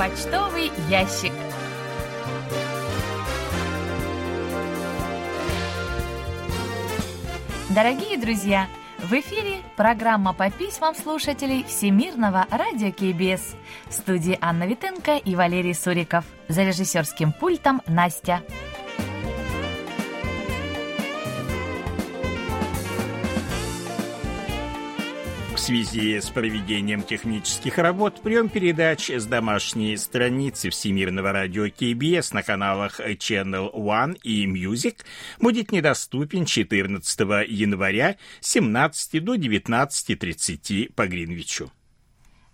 Почтовый ящик. Дорогие друзья, в эфире программа по письмам слушателей Всемирного радио КБС. В студии Анна Витенко и Валерий Суриков. За режиссерским пультом Настя. Связи с проведением технических работ прием передач с домашней страницы Всемирного радио КБС на каналах Channel One и Music будет недоступен 14 января с 17 до 19.30 по Гринвичу.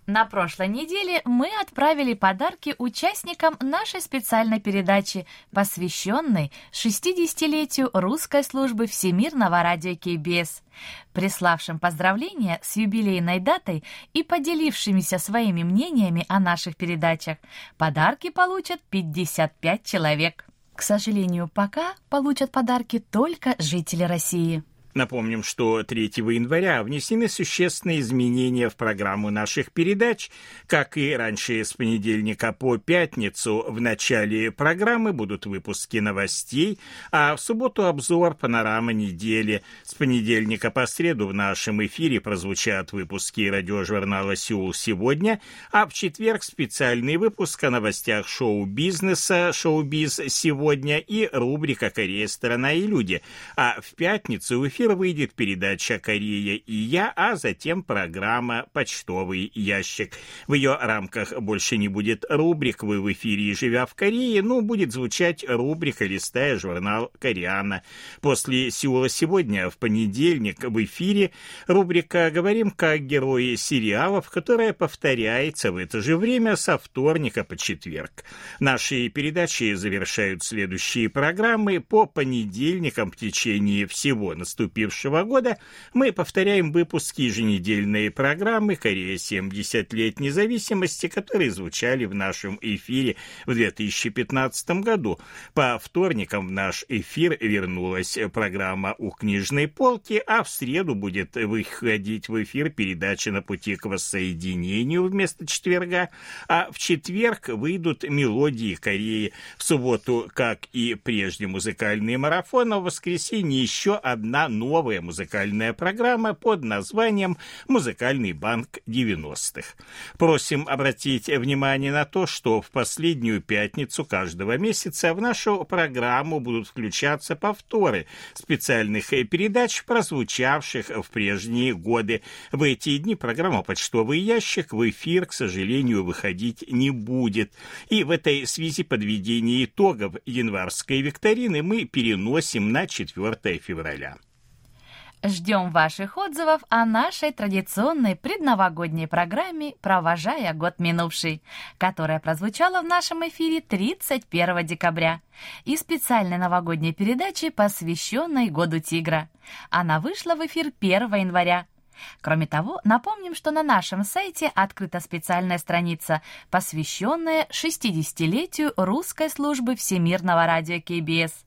На прошлой неделе мы отправили подарки участникам нашей специальной передачи, посвященной 60-летию русской службы Всемирного радио КБС. Приславшим поздравления с юбилейной датой и поделившимися своими мнениями о наших передачах, подарки получат 55 человек. К сожалению, пока получат подарки только жители России. Напомним, что 3 января внесены существенные изменения в программу наших передач. Как и раньше, с понедельника по пятницу в начале программы будут выпуски новостей, а в субботу обзор панорамы недели. С понедельника по среду в нашем эфире прозвучат выпуски радиожурнала «Сеул сегодня», а в четверг специальный выпуск о новостях шоу-бизнеса «Шоу-биз сегодня» и рубрика «Корея, страна и люди». А в пятницу в эфир эфир выйдет передача «Корея и я», а затем программа «Почтовый ящик». В ее рамках больше не будет рубрик «Вы в эфире, живя в Корее», но будет звучать рубрика «Листая журнал Кореана». После Сеула сегодня, в понедельник, в эфире рубрика «Говорим как герои сериалов», которая повторяется в это же время со вторника по четверг. Наши передачи завершают следующие программы по понедельникам в течение всего наступившего наступившего года мы повторяем выпуски еженедельной программы «Корея 70 лет независимости», которые звучали в нашем эфире в 2015 году. По вторникам в наш эфир вернулась программа «У книжной полки», а в среду будет выходить в эфир передача «На пути к воссоединению» вместо четверга, а в четверг выйдут «Мелодии Кореи». В субботу, как и прежде, музыкальный марафон, а в воскресенье еще одна новая музыкальная программа под названием «Музыкальный банк 90-х». Просим обратить внимание на то, что в последнюю пятницу каждого месяца в нашу программу будут включаться повторы специальных передач, прозвучавших в прежние годы. В эти дни программа «Почтовый ящик» в эфир, к сожалению, выходить не будет. И в этой связи подведение итогов январской викторины мы переносим на 4 февраля. Ждем ваших отзывов о нашей традиционной предновогодней программе «Провожая год минувший», которая прозвучала в нашем эфире 31 декабря, и специальной новогодней передачи, посвященной Году Тигра. Она вышла в эфир 1 января. Кроме того, напомним, что на нашем сайте открыта специальная страница, посвященная 60-летию русской службы Всемирного радио КБС –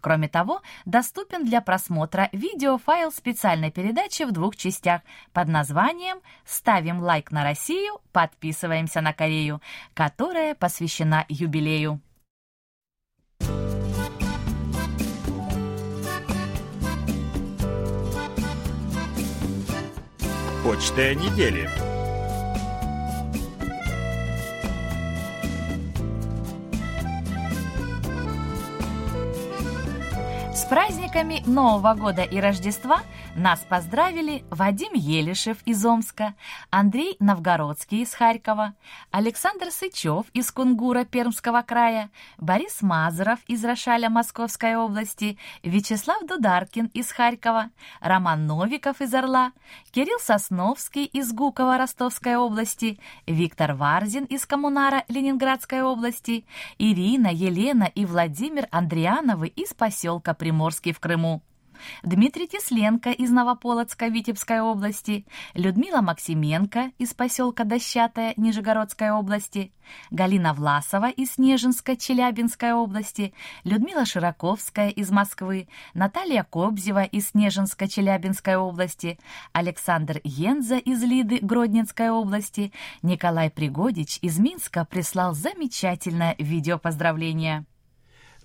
Кроме того, доступен для просмотра видеофайл специальной передачи в двух частях под названием «Ставим лайк на Россию, подписываемся на Корею», которая посвящена юбилею. Почта недели. С праздниками Нового года и Рождества нас поздравили Вадим Елишев из Омска, Андрей Новгородский из Харькова, Александр Сычев из Кунгура Пермского края, Борис Мазуров из Рошаля Московской области, Вячеслав Дударкин из Харькова, Роман Новиков из Орла, Кирилл Сосновский из Гукова Ростовской области, Виктор Варзин из Коммунара Ленинградской области, Ирина, Елена и Владимир Андриановы из поселка Приморский в Крыму. Дмитрий Тесленко из Новополоцка Витебской области, Людмила Максименко из поселка Дощатая Нижегородской области, Галина Власова из Снежинска Челябинской области, Людмила Широковская из Москвы, Наталья Кобзева из Снежинска Челябинской области, Александр Йенза из Лиды Гродненской области, Николай Пригодич из Минска прислал замечательное видео поздравления.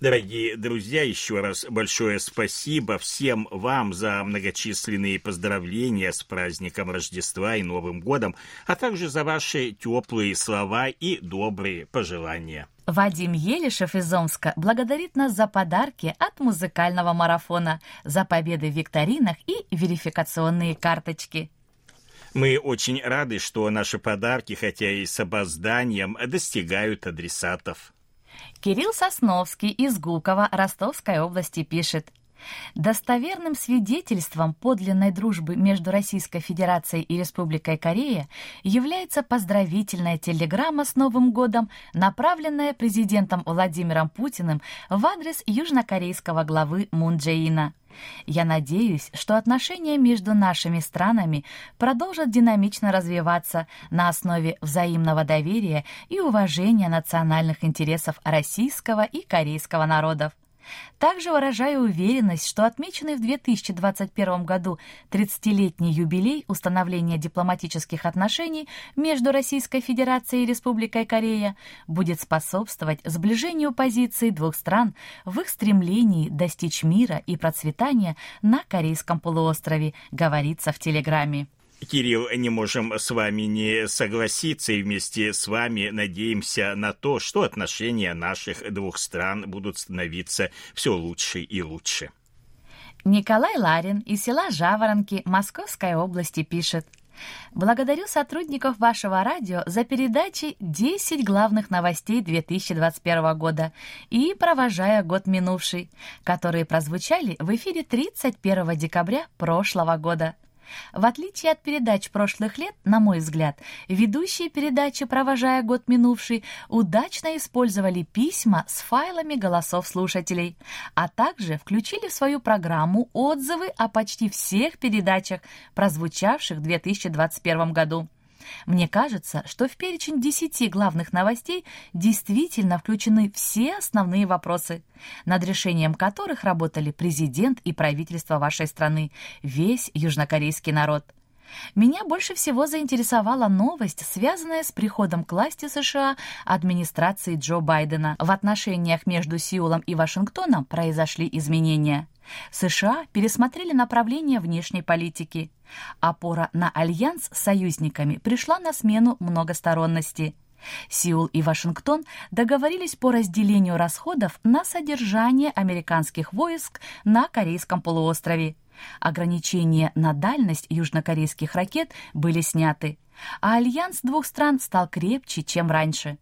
Дорогие друзья, еще раз большое спасибо всем вам за многочисленные поздравления с праздником Рождества и Новым годом, а также за ваши теплые слова и добрые пожелания. Вадим Елишев из Омска благодарит нас за подарки от музыкального марафона, за победы в викторинах и верификационные карточки. Мы очень рады, что наши подарки, хотя и с опозданием, достигают адресатов. Кирилл Сосновский из Гукова Ростовской области пишет. Достоверным свидетельством подлинной дружбы между Российской Федерацией и Республикой Корея является поздравительная телеграмма с Новым годом, направленная президентом Владимиром Путиным в адрес южнокорейского главы Мун Джеина. Я надеюсь, что отношения между нашими странами продолжат динамично развиваться на основе взаимного доверия и уважения национальных интересов российского и корейского народов. Также выражаю уверенность, что отмеченный в 2021 году 30-летний юбилей установления дипломатических отношений между Российской Федерацией и Республикой Корея будет способствовать сближению позиций двух стран в их стремлении достичь мира и процветания на Корейском полуострове, говорится в телеграмме. Кирилл, не можем с вами не согласиться и вместе с вами надеемся на то, что отношения наших двух стран будут становиться все лучше и лучше. Николай Ларин из села Жаворонки Московской области пишет. Благодарю сотрудников вашего радио за передачи 10 главных новостей 2021 года и провожая год минувший, которые прозвучали в эфире 31 декабря прошлого года. В отличие от передач прошлых лет, на мой взгляд, ведущие передачи, провожая год минувший, удачно использовали письма с файлами голосов слушателей, а также включили в свою программу отзывы о почти всех передачах, прозвучавших в 2021 году. Мне кажется, что в перечень десяти главных новостей действительно включены все основные вопросы, над решением которых работали президент и правительство вашей страны, весь южнокорейский народ. Меня больше всего заинтересовала новость, связанная с приходом к власти США администрации Джо Байдена. В отношениях между Сеулом и Вашингтоном произошли изменения. США пересмотрели направление внешней политики. Опора на альянс с союзниками пришла на смену многосторонности. Сеул и Вашингтон договорились по разделению расходов на содержание американских войск на Корейском полуострове. Ограничения на дальность южнокорейских ракет были сняты, а альянс двух стран стал крепче, чем раньше.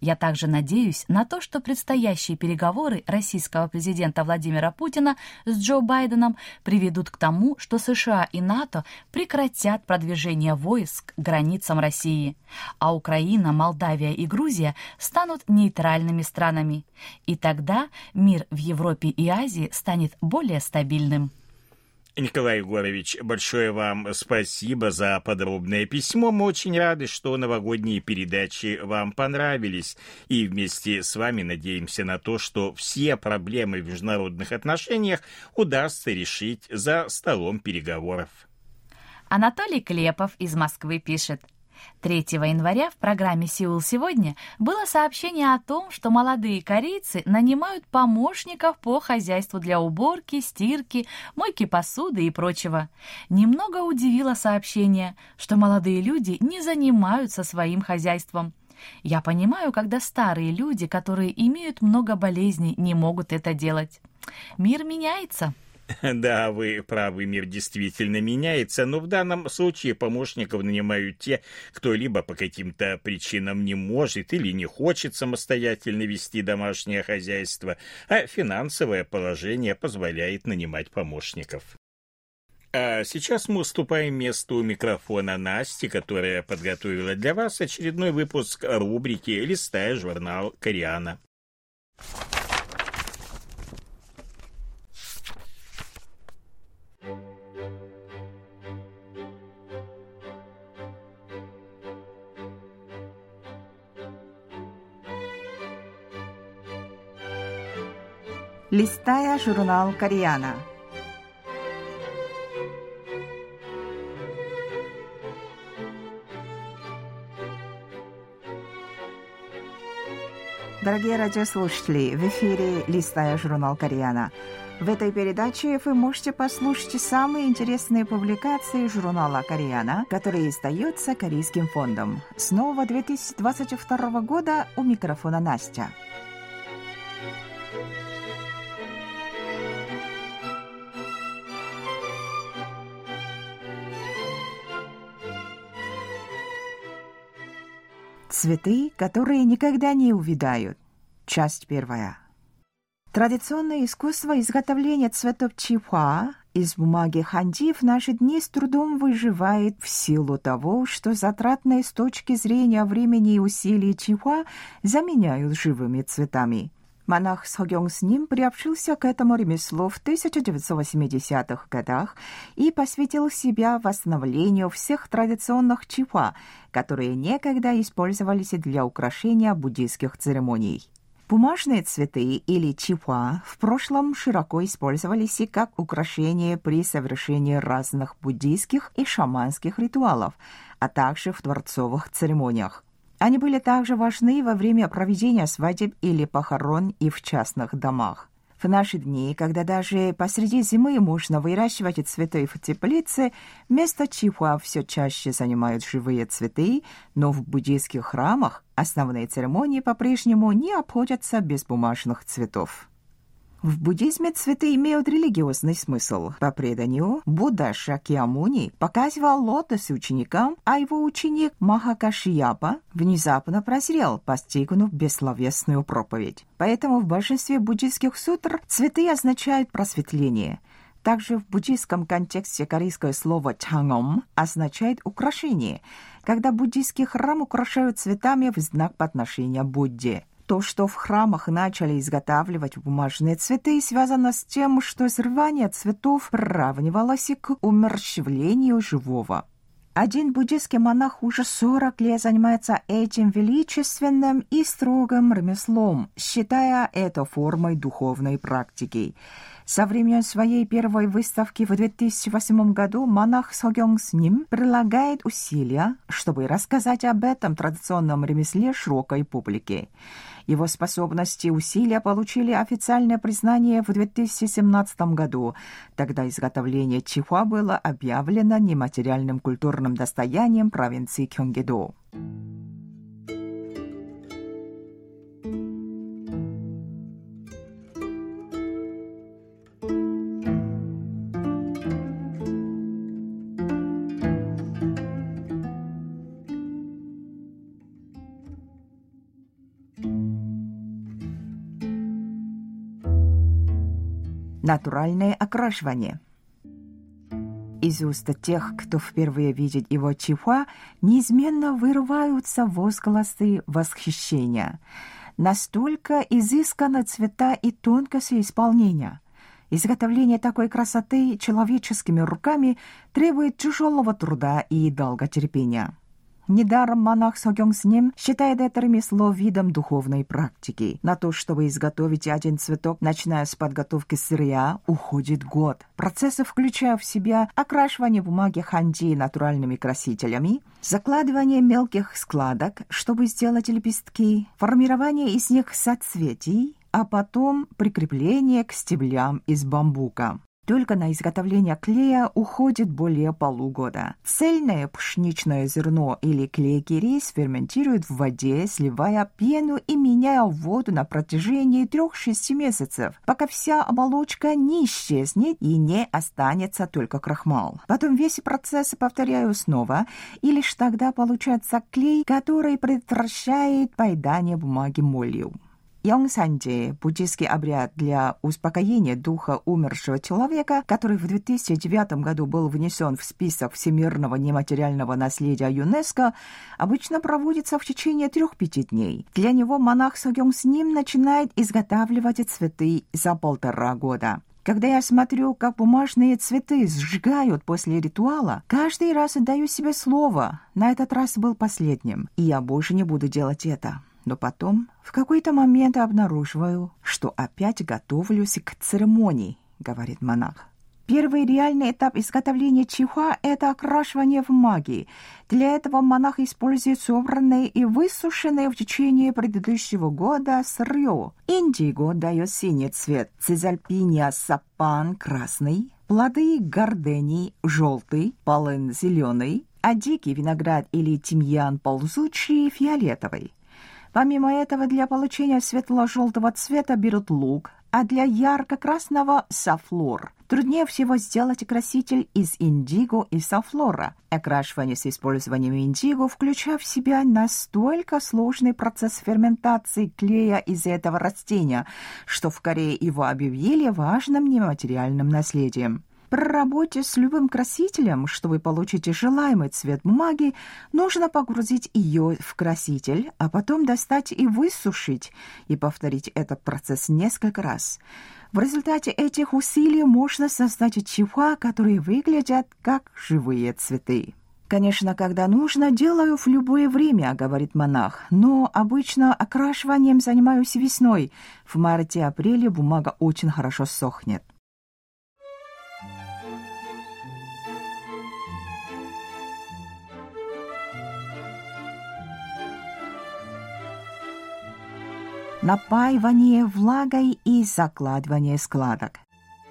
Я также надеюсь на то, что предстоящие переговоры российского президента Владимира Путина с Джо Байденом приведут к тому, что США и НАТО прекратят продвижение войск к границам России, а Украина, Молдавия и Грузия станут нейтральными странами. И тогда мир в Европе и Азии станет более стабильным. Николай Егорович, большое вам спасибо за подробное письмо. Мы очень рады, что новогодние передачи вам понравились. И вместе с вами надеемся на то, что все проблемы в международных отношениях удастся решить за столом переговоров. Анатолий Клепов из Москвы пишет. 3 января в программе «Сеул сегодня» было сообщение о том, что молодые корейцы нанимают помощников по хозяйству для уборки, стирки, мойки посуды и прочего. Немного удивило сообщение, что молодые люди не занимаются своим хозяйством. Я понимаю, когда старые люди, которые имеют много болезней, не могут это делать. Мир меняется. Да, вы правы, мир действительно меняется, но в данном случае помощников нанимают те, кто либо по каким-то причинам не может или не хочет самостоятельно вести домашнее хозяйство, а финансовое положение позволяет нанимать помощников. А сейчас мы уступаем месту микрофона Насти, которая подготовила для вас очередной выпуск рубрики «Листая журнал Кориана». Листая журнал «Кореяна». Дорогие радиослушатели, в эфире «Листая журнал Кореяна». В этой передаче вы можете послушать самые интересные публикации журнала «Кореяна», который издается Корейским фондом. Снова 2022 года у микрофона Настя. Цветы, которые никогда не увядают. Часть первая. Традиционное искусство изготовления цветов чихуа из бумаги ханди в наши дни с трудом выживает в силу того, что затратные с точки зрения времени и усилий чихуа заменяют живыми цветами. Монах Согёng с ним приобщился к этому ремеслу в 1980-х годах и посвятил себя восстановлению всех традиционных чихуа, которые некогда использовались для украшения буддийских церемоний. Бумажные цветы или чихуа в прошлом широко использовались и как украшение при совершении разных буддийских и шаманских ритуалов, а также в дворцовых церемониях. Они были также важны во время проведения свадеб или похорон и в частных домах. В наши дни, когда даже посреди зимы можно выращивать цветы в теплице, вместо чихуа все чаще занимают живые цветы, но в буддийских храмах основные церемонии по-прежнему не обходятся без бумажных цветов. В буддизме цветы имеют религиозный смысл. По преданию, Будда Шакьямуни показывал лотос ученикам, а его ученик Махакашияпа внезапно прозрел, постигнув бессловесную проповедь. Поэтому в большинстве буддийских сутр цветы означают просветление. Также в буддийском контексте корейское слово «чангом» означает «украшение», когда буддийский храм украшают цветами в знак подношения Будде. То, что в храмах начали изготавливать бумажные цветы, связано с тем, что срывание цветов приравнивалось к умерщвлению живого. Один буддийский монах уже 40 лет занимается этим величественным и строгим ремеслом, считая это формой духовной практики. Со времен своей первой выставки в 2008 году монах Согёng с ним прилагает усилия, чтобы рассказать об этом традиционном ремесле широкой публике. Его способности и усилия получили официальное признание в 2017 году. Тогда изготовление чихуа было объявлено нематериальным культурным достоянием провинции Кёнгидо. Натуральное окрашивание. Из уст тех, кто впервые видит его чихуа, неизменно вырываются возгласы восхищения. Настолько изысканы цвета и тонкости исполнения. Изготовление такой красоты человеческими руками требует тяжелого труда и долготерпения. Недаром монах Согёng с ним считает это ремесло видом духовной практики. На то, чтобы изготовить один цветок, начиная с подготовки сырья, уходит год. Процессы включая в себя окрашивание бумаги ханди натуральными красителями, закладывание мелких складок, чтобы сделать лепестки, формирование из них соцветий, а потом прикрепление к стеблям из бамбука. Только на изготовление клея уходит более полугода. Цельное пшеничное зерно или клейкий рис ферментируют в воде, сливая пену и меняя воду на протяжении 3-6 месяцев, пока вся оболочка не исчезнет и не останется только крахмал. Потом весь процесс повторяю снова, и лишь тогда получается клей, который предотвращает поедание бумаги молью. Йонгсанже – буддийский обряд для успокоения духа умершего человека, который в 2009 году был внесен в список всемирного нематериального наследия ЮНЕСКО, обычно проводится в течение трех-пяти дней. Для него монах Согёng с ним начинает изготавливать цветы за полтора года. Когда я смотрю, как бумажные цветы сжигают после ритуала, каждый раз отдаю себе слово. На этот раз был последним, и я больше не буду делать это. Но потом в какой-то момент обнаруживаю, что опять готовлюсь к церемонии, говорит монах. Первый реальный этап изготовления чихуа – это окрашивание в магии. Для этого монах использует собранное и высушенное в течение предыдущего года сырье. Индиго дает синий цвет, цезальпиния сапан – красный, плоды гордений – желтый, полын – зеленый, а дикий виноград или тимьян ползучий – фиолетовый. Помимо этого, для получения светло-желтого цвета берут лук, а для ярко-красного – сафлор. Труднее всего сделать краситель из индиго и сафлора. Окрашивание с использованием индиго включает в себя настолько сложный процесс ферментации клея из этого растения, что в Корее его объявили важным нематериальным наследием. При работе с любым красителем, чтобы получить желаемый цвет бумаги, нужно погрузить ее в краситель, а потом достать и высушить, и повторить этот процесс несколько раз. В результате этих усилий можно создать чихуа, которые выглядят как живые цветы. «Конечно, когда нужно, делаю в любое время», — говорит монах, «но обычно окрашиванием занимаюсь весной. В марте-апреле бумага очень хорошо сохнет». Напаивание влагой и закладывание складок.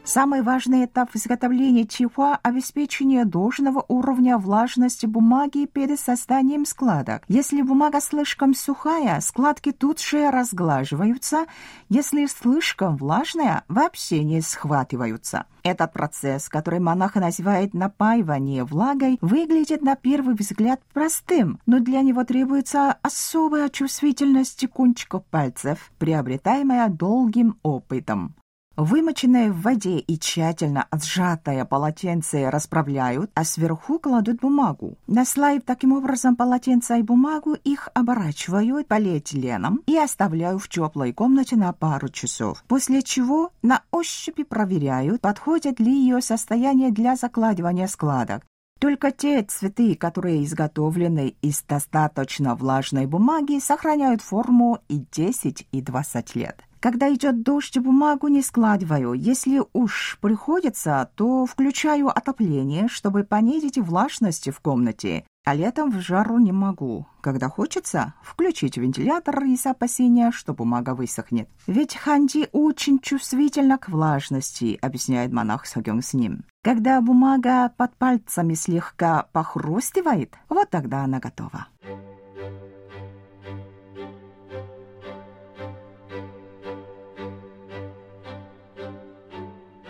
Самый важный этап изготовления чихуа – обеспечение должного уровня влажности бумаги перед созданием складок. Если бумага слишком сухая, складки тут же разглаживаются. Если слишком влажная, вообще не схватываются. Этот процесс, который монах называет напаивание влагой, выглядит на первый взгляд простым, но для него требуется особая чувствительность кончиков пальцев, приобретаемая долгим опытом. Вымоченное в воде и тщательно сжатое полотенце расправляют, а сверху кладут бумагу. Наслаив таким образом полотенце и бумагу, их оборачивают полиэтиленом и оставляют в теплой комнате на пару часов, после чего на ощупь проверяют, подходит ли ее состояние для закладывания складок. Только те цветы, которые изготовлены из достаточно влажной бумаги, сохраняют форму и 10, и 20 лет. Когда идет дождь, бумагу не складываю. Если уж приходится, то включаю отопление, чтобы понизить влажность в комнате. А летом в жару не могу. Когда хочется, включить вентилятор из опасения, что бумага высохнет. Ведь ханди очень чувствительна к влажности, объясняет монах Согён с ним. Когда бумага под пальцами слегка похрустивает, вот тогда она готова.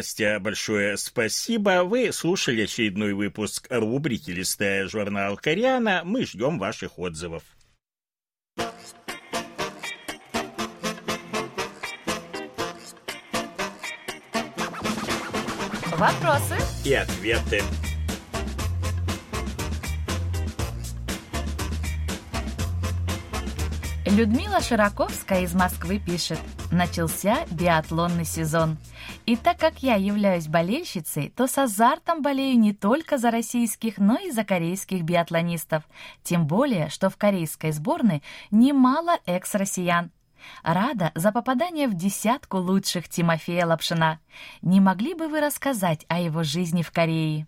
Настя, большое спасибо. Вы слушали очередной выпуск рубрики «Листая журнал Кориана». Мы ждем ваших отзывов. Вопросы и ответы. Людмила Широковская из Москвы пишет. Начался биатлонный сезон. И так как я являюсь болельщицей, то с азартом болею не только за российских, но и за корейских биатлонистов. Тем более, что в корейской сборной немало экс-россиян. Рада за попадание в десятку лучших Тимофея Лапшина. Не могли бы вы рассказать о его жизни в Корее?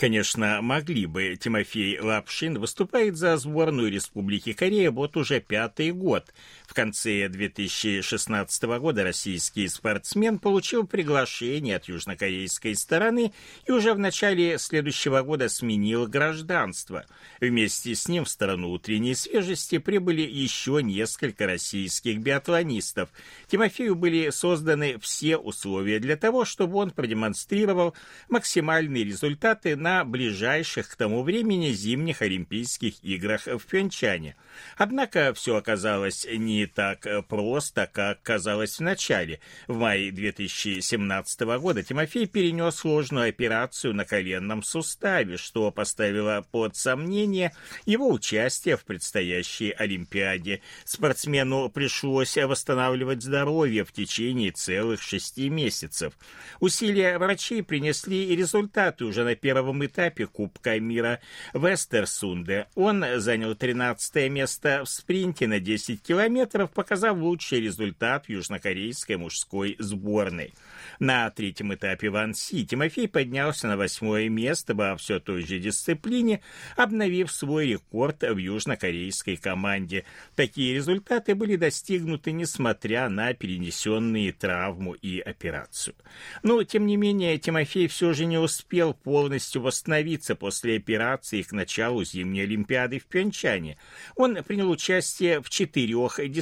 Конечно, могли бы. Тимофей Лапшин выступает за сборную Республики Корея вот уже пятый год. В конце 2016 года российский спортсмен получил приглашение от южнокорейской стороны и уже в начале следующего года сменил гражданство. Вместе с ним в сторону утренней свежести прибыли еще несколько российских биатлонистов. Тимофею были созданы все условия для того, чтобы он продемонстрировал максимальные результаты на ближайших к тому времени зимних Олимпийских играх в Пьончане. Однако все оказалось не так просто, как казалось в начале. В мае 2017 года Тимофей перенес сложную операцию на коленном суставе, что поставило под сомнение его участие в предстоящей Олимпиаде. Спортсмену пришлось восстанавливать здоровье в течение целых шести месяцев. Усилия врачей принесли и результаты уже на первом этапе Кубка мира в Эстерсунде. Он занял 13 место в спринте на 10 километров, показав лучший результат южнокорейской мужской сборной. На третьем этапе в Анси Тимофей поднялся на восьмое место во все той же дисциплине, обновив свой рекорд в южнокорейской команде. Такие результаты были достигнуты несмотря на перенесенные травму и операцию. Но, тем не менее, Тимофей все же не успел полностью восстановиться после операции к началу зимней Олимпиады в Пьончане. Он принял участие в четырех дисциплинах.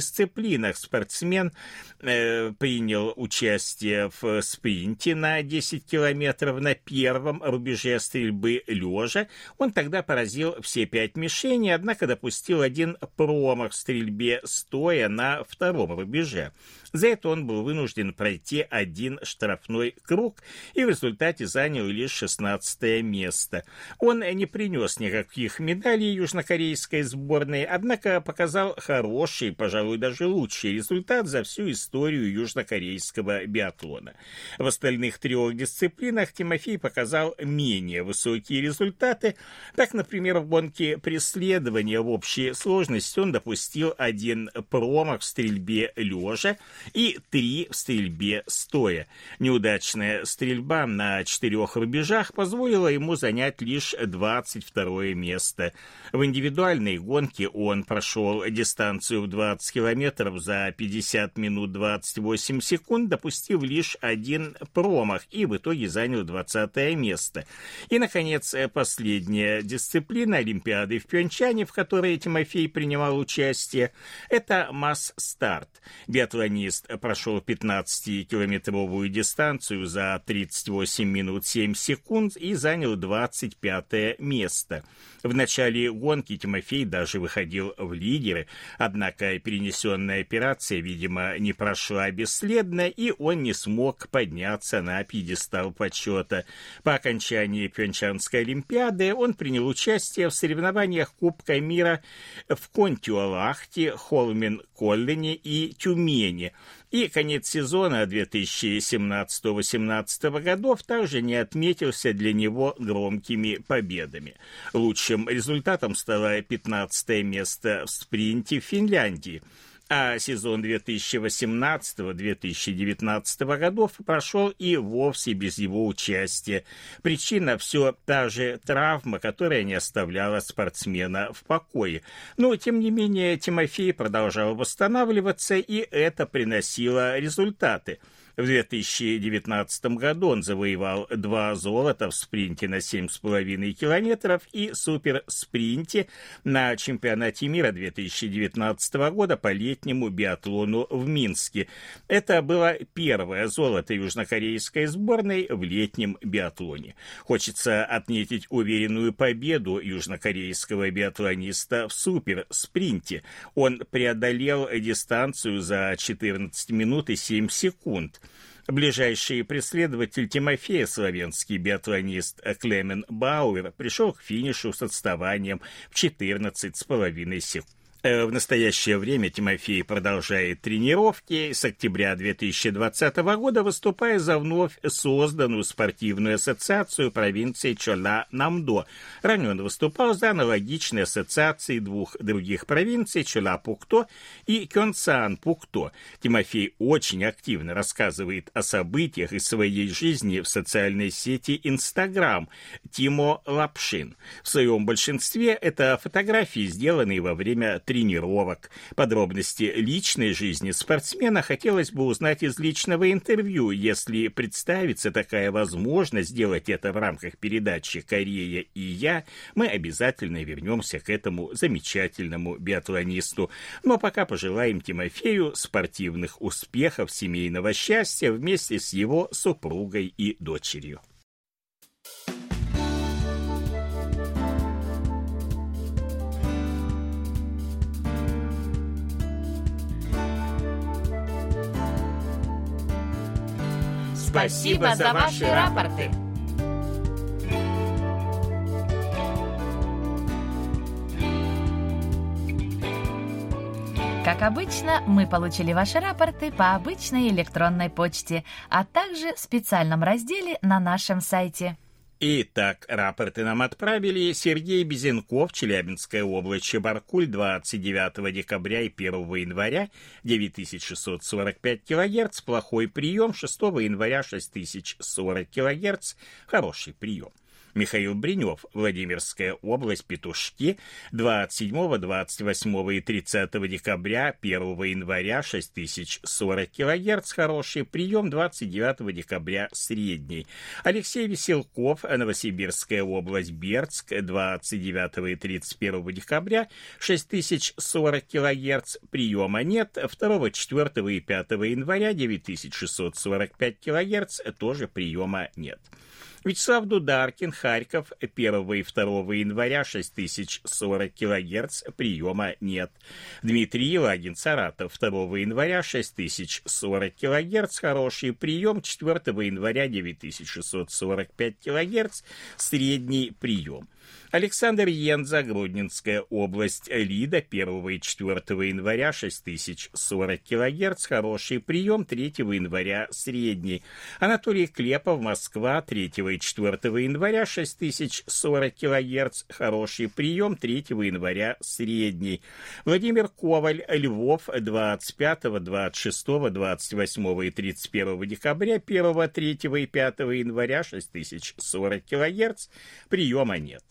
Спортсмен э, принял участие в спринте на 10 километров на первом рубеже стрельбы лежа. Он тогда поразил все пять мишеней, однако допустил один промах в стрельбе стоя на втором рубеже. За это он был вынужден пройти один штрафной круг и в результате занял лишь 16 место. Он не принес никаких медалей южнокорейской сборной, однако показал хороший, пожалуй, даже лучший результат за всю историю южнокорейского биатлона. В остальных трех дисциплинах Тимофей показал менее высокие результаты. Так, например, в гонке преследования в общей сложности он допустил один промах в стрельбе лежа, и три в стрельбе стоя. Неудачная стрельба на четырех рубежах позволила ему занять лишь 22 место. В индивидуальной гонке он прошел дистанцию в 20 километров за 50 минут 28 секунд, допустив лишь один промах и в итоге занял 20 место. И, наконец, последняя дисциплина Олимпиады в Пьончане, в которой Тимофей принимал участие, это масс-старт. Биатлонист Фест прошел 15-километровую дистанцию за 38 минут 7 секунд и занял 25 место. В начале гонки Тимофей даже выходил в лидеры, однако перенесенная операция, видимо, не прошла бесследно, и он не смог подняться на пьедестал почета. По окончании Пьончанской Олимпиады он принял участие в соревнованиях Кубка мира в Контиолахте, Холмен-Коллене и Тюмени – и конец сезона 2017-18 годов также не отметился для него громкими победами. Лучшим результатом стало 15 место в спринте в Финляндии – а сезон 2018-2019 годов прошел и вовсе без его участия. Причина все та же травма, которая не оставляла спортсмена в покое. Но, тем не менее, Тимофей продолжал восстанавливаться, и это приносило результаты – в 2019 году он завоевал два золота в спринте на 7,5 километров и суперспринте на чемпионате мира 2019 года по летнему биатлону в Минске. Это было первое золото южнокорейской сборной в летнем биатлоне. Хочется отметить уверенную победу южнокорейского биатлониста в суперспринте. Он преодолел дистанцию за 14 минут и 7 секунд. Ближайший преследователь Тимофея, славянский биатлонист Клемен Бауэр, пришел к финишу с отставанием в 14,5 секунд. Э, в настоящее время Тимофей продолжает тренировки. С октября 2020 года выступая за вновь созданную спортивную ассоциацию провинции Чола-Намдо. Ранее он выступал за аналогичные ассоциации двух других провинций Чола-Пукто и Кёнсан-Пукто. Тимофей очень активно рассказывает о событиях из своей жизни в социальной сети Инстаграм Тимо Лапшин. В своем большинстве это фотографии, сделанные во время тренировок. Подробности личной жизни спортсмена хотелось бы узнать из личного интервью. Если представится такая возможность сделать это в рамках передачи «Корея и я», мы обязательно вернемся к этому замечательному биатлонисту. Но пока пожелаем Тимофею спортивных успехов, семейного счастья вместе с его супругой и дочерью. Спасибо за ваши рапорты. Как обычно, мы получили ваши рапорты по обычной электронной почте, а также в специальном разделе на нашем сайте. Итак, рапорты нам отправили Сергей Безенков, Челябинская область, Чебаркуль, 29 декабря и 1 января, 9645 кГц, плохой прием, 6 января 6040 кГц, хороший прием. Михаил Бринев, Владимирская область, Петушки, 27, 28 и 30 декабря, 1 января 6040 кГц, хороший прием, 29 декабря, средний. Алексей Веселков, Новосибирская область, Бердск, 29 и 31 декабря, 6040 кГц, приема нет, 2, 4 и 5 января, 9645 кГц, тоже приема нет. Вячеслав Дударкин, Харьков, 1 и 2 января, 6040 кГц, приема нет. Дмитрий Лагин, Саратов, 2 января, 6040 кГц, хороший прием, 4 января, 9645 кГц, средний прием. Александр Янза, Гродненская область, Лида, 1 и 4 января, 6040 кГц, хороший прием, 3 января, средний. Анатолий Клепов, Москва, 3 и 4 января, 6040 кГц, хороший прием, 3 января, средний. Владимир Коваль, Львов, 25, 26, 28 и 31 декабря, 1, 3 и 5 января, 6040 кГц, приема нет.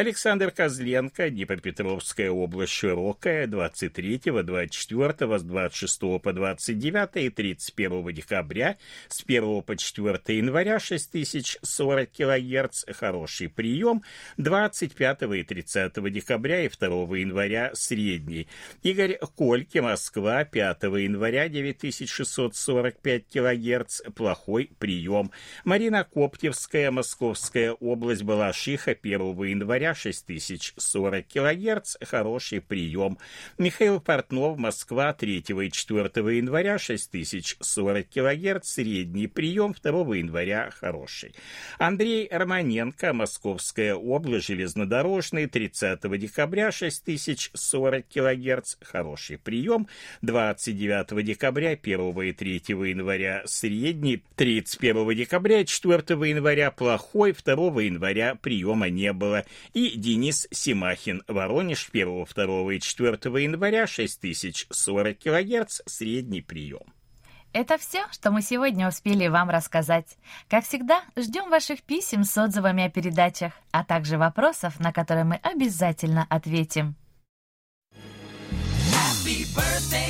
Александр Козленко, Днепропетровская область Широкая, 23, 24, с 26 по 29 и 31 декабря, с 1 по 4 января 6040 кГц, хороший прием, 25 и 30 декабря и 2 января средний. Игорь Кольки, Москва, 5 января 9645 кГц, плохой прием. Марина Коптевская, Московская область, Балашиха, 1 января января 6040 кГц, хороший прием. Михаил Портнов, Москва, 3 и 4 января 6040 кГц, средний прием, 2 января хороший. Андрей Романенко, Московская область, железнодорожный, 30 декабря 6040 кГц, хороший прием, 29 декабря, 1 и 3 января средний, 31 декабря, 4 января плохой, 2 января приема не было и Денис Симахин, Воронеж, 1, 2 и 4 января, 6040 кГц, средний прием. Это все, что мы сегодня успели вам рассказать. Как всегда, ждем ваших писем с отзывами о передачах, а также вопросов, на которые мы обязательно ответим. Happy birthday.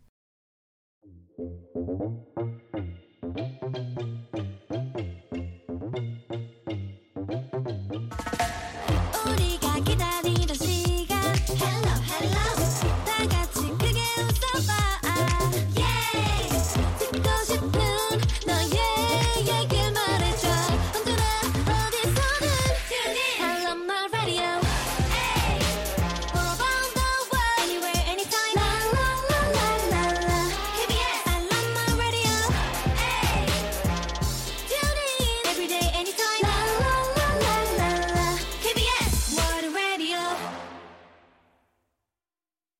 Thank you.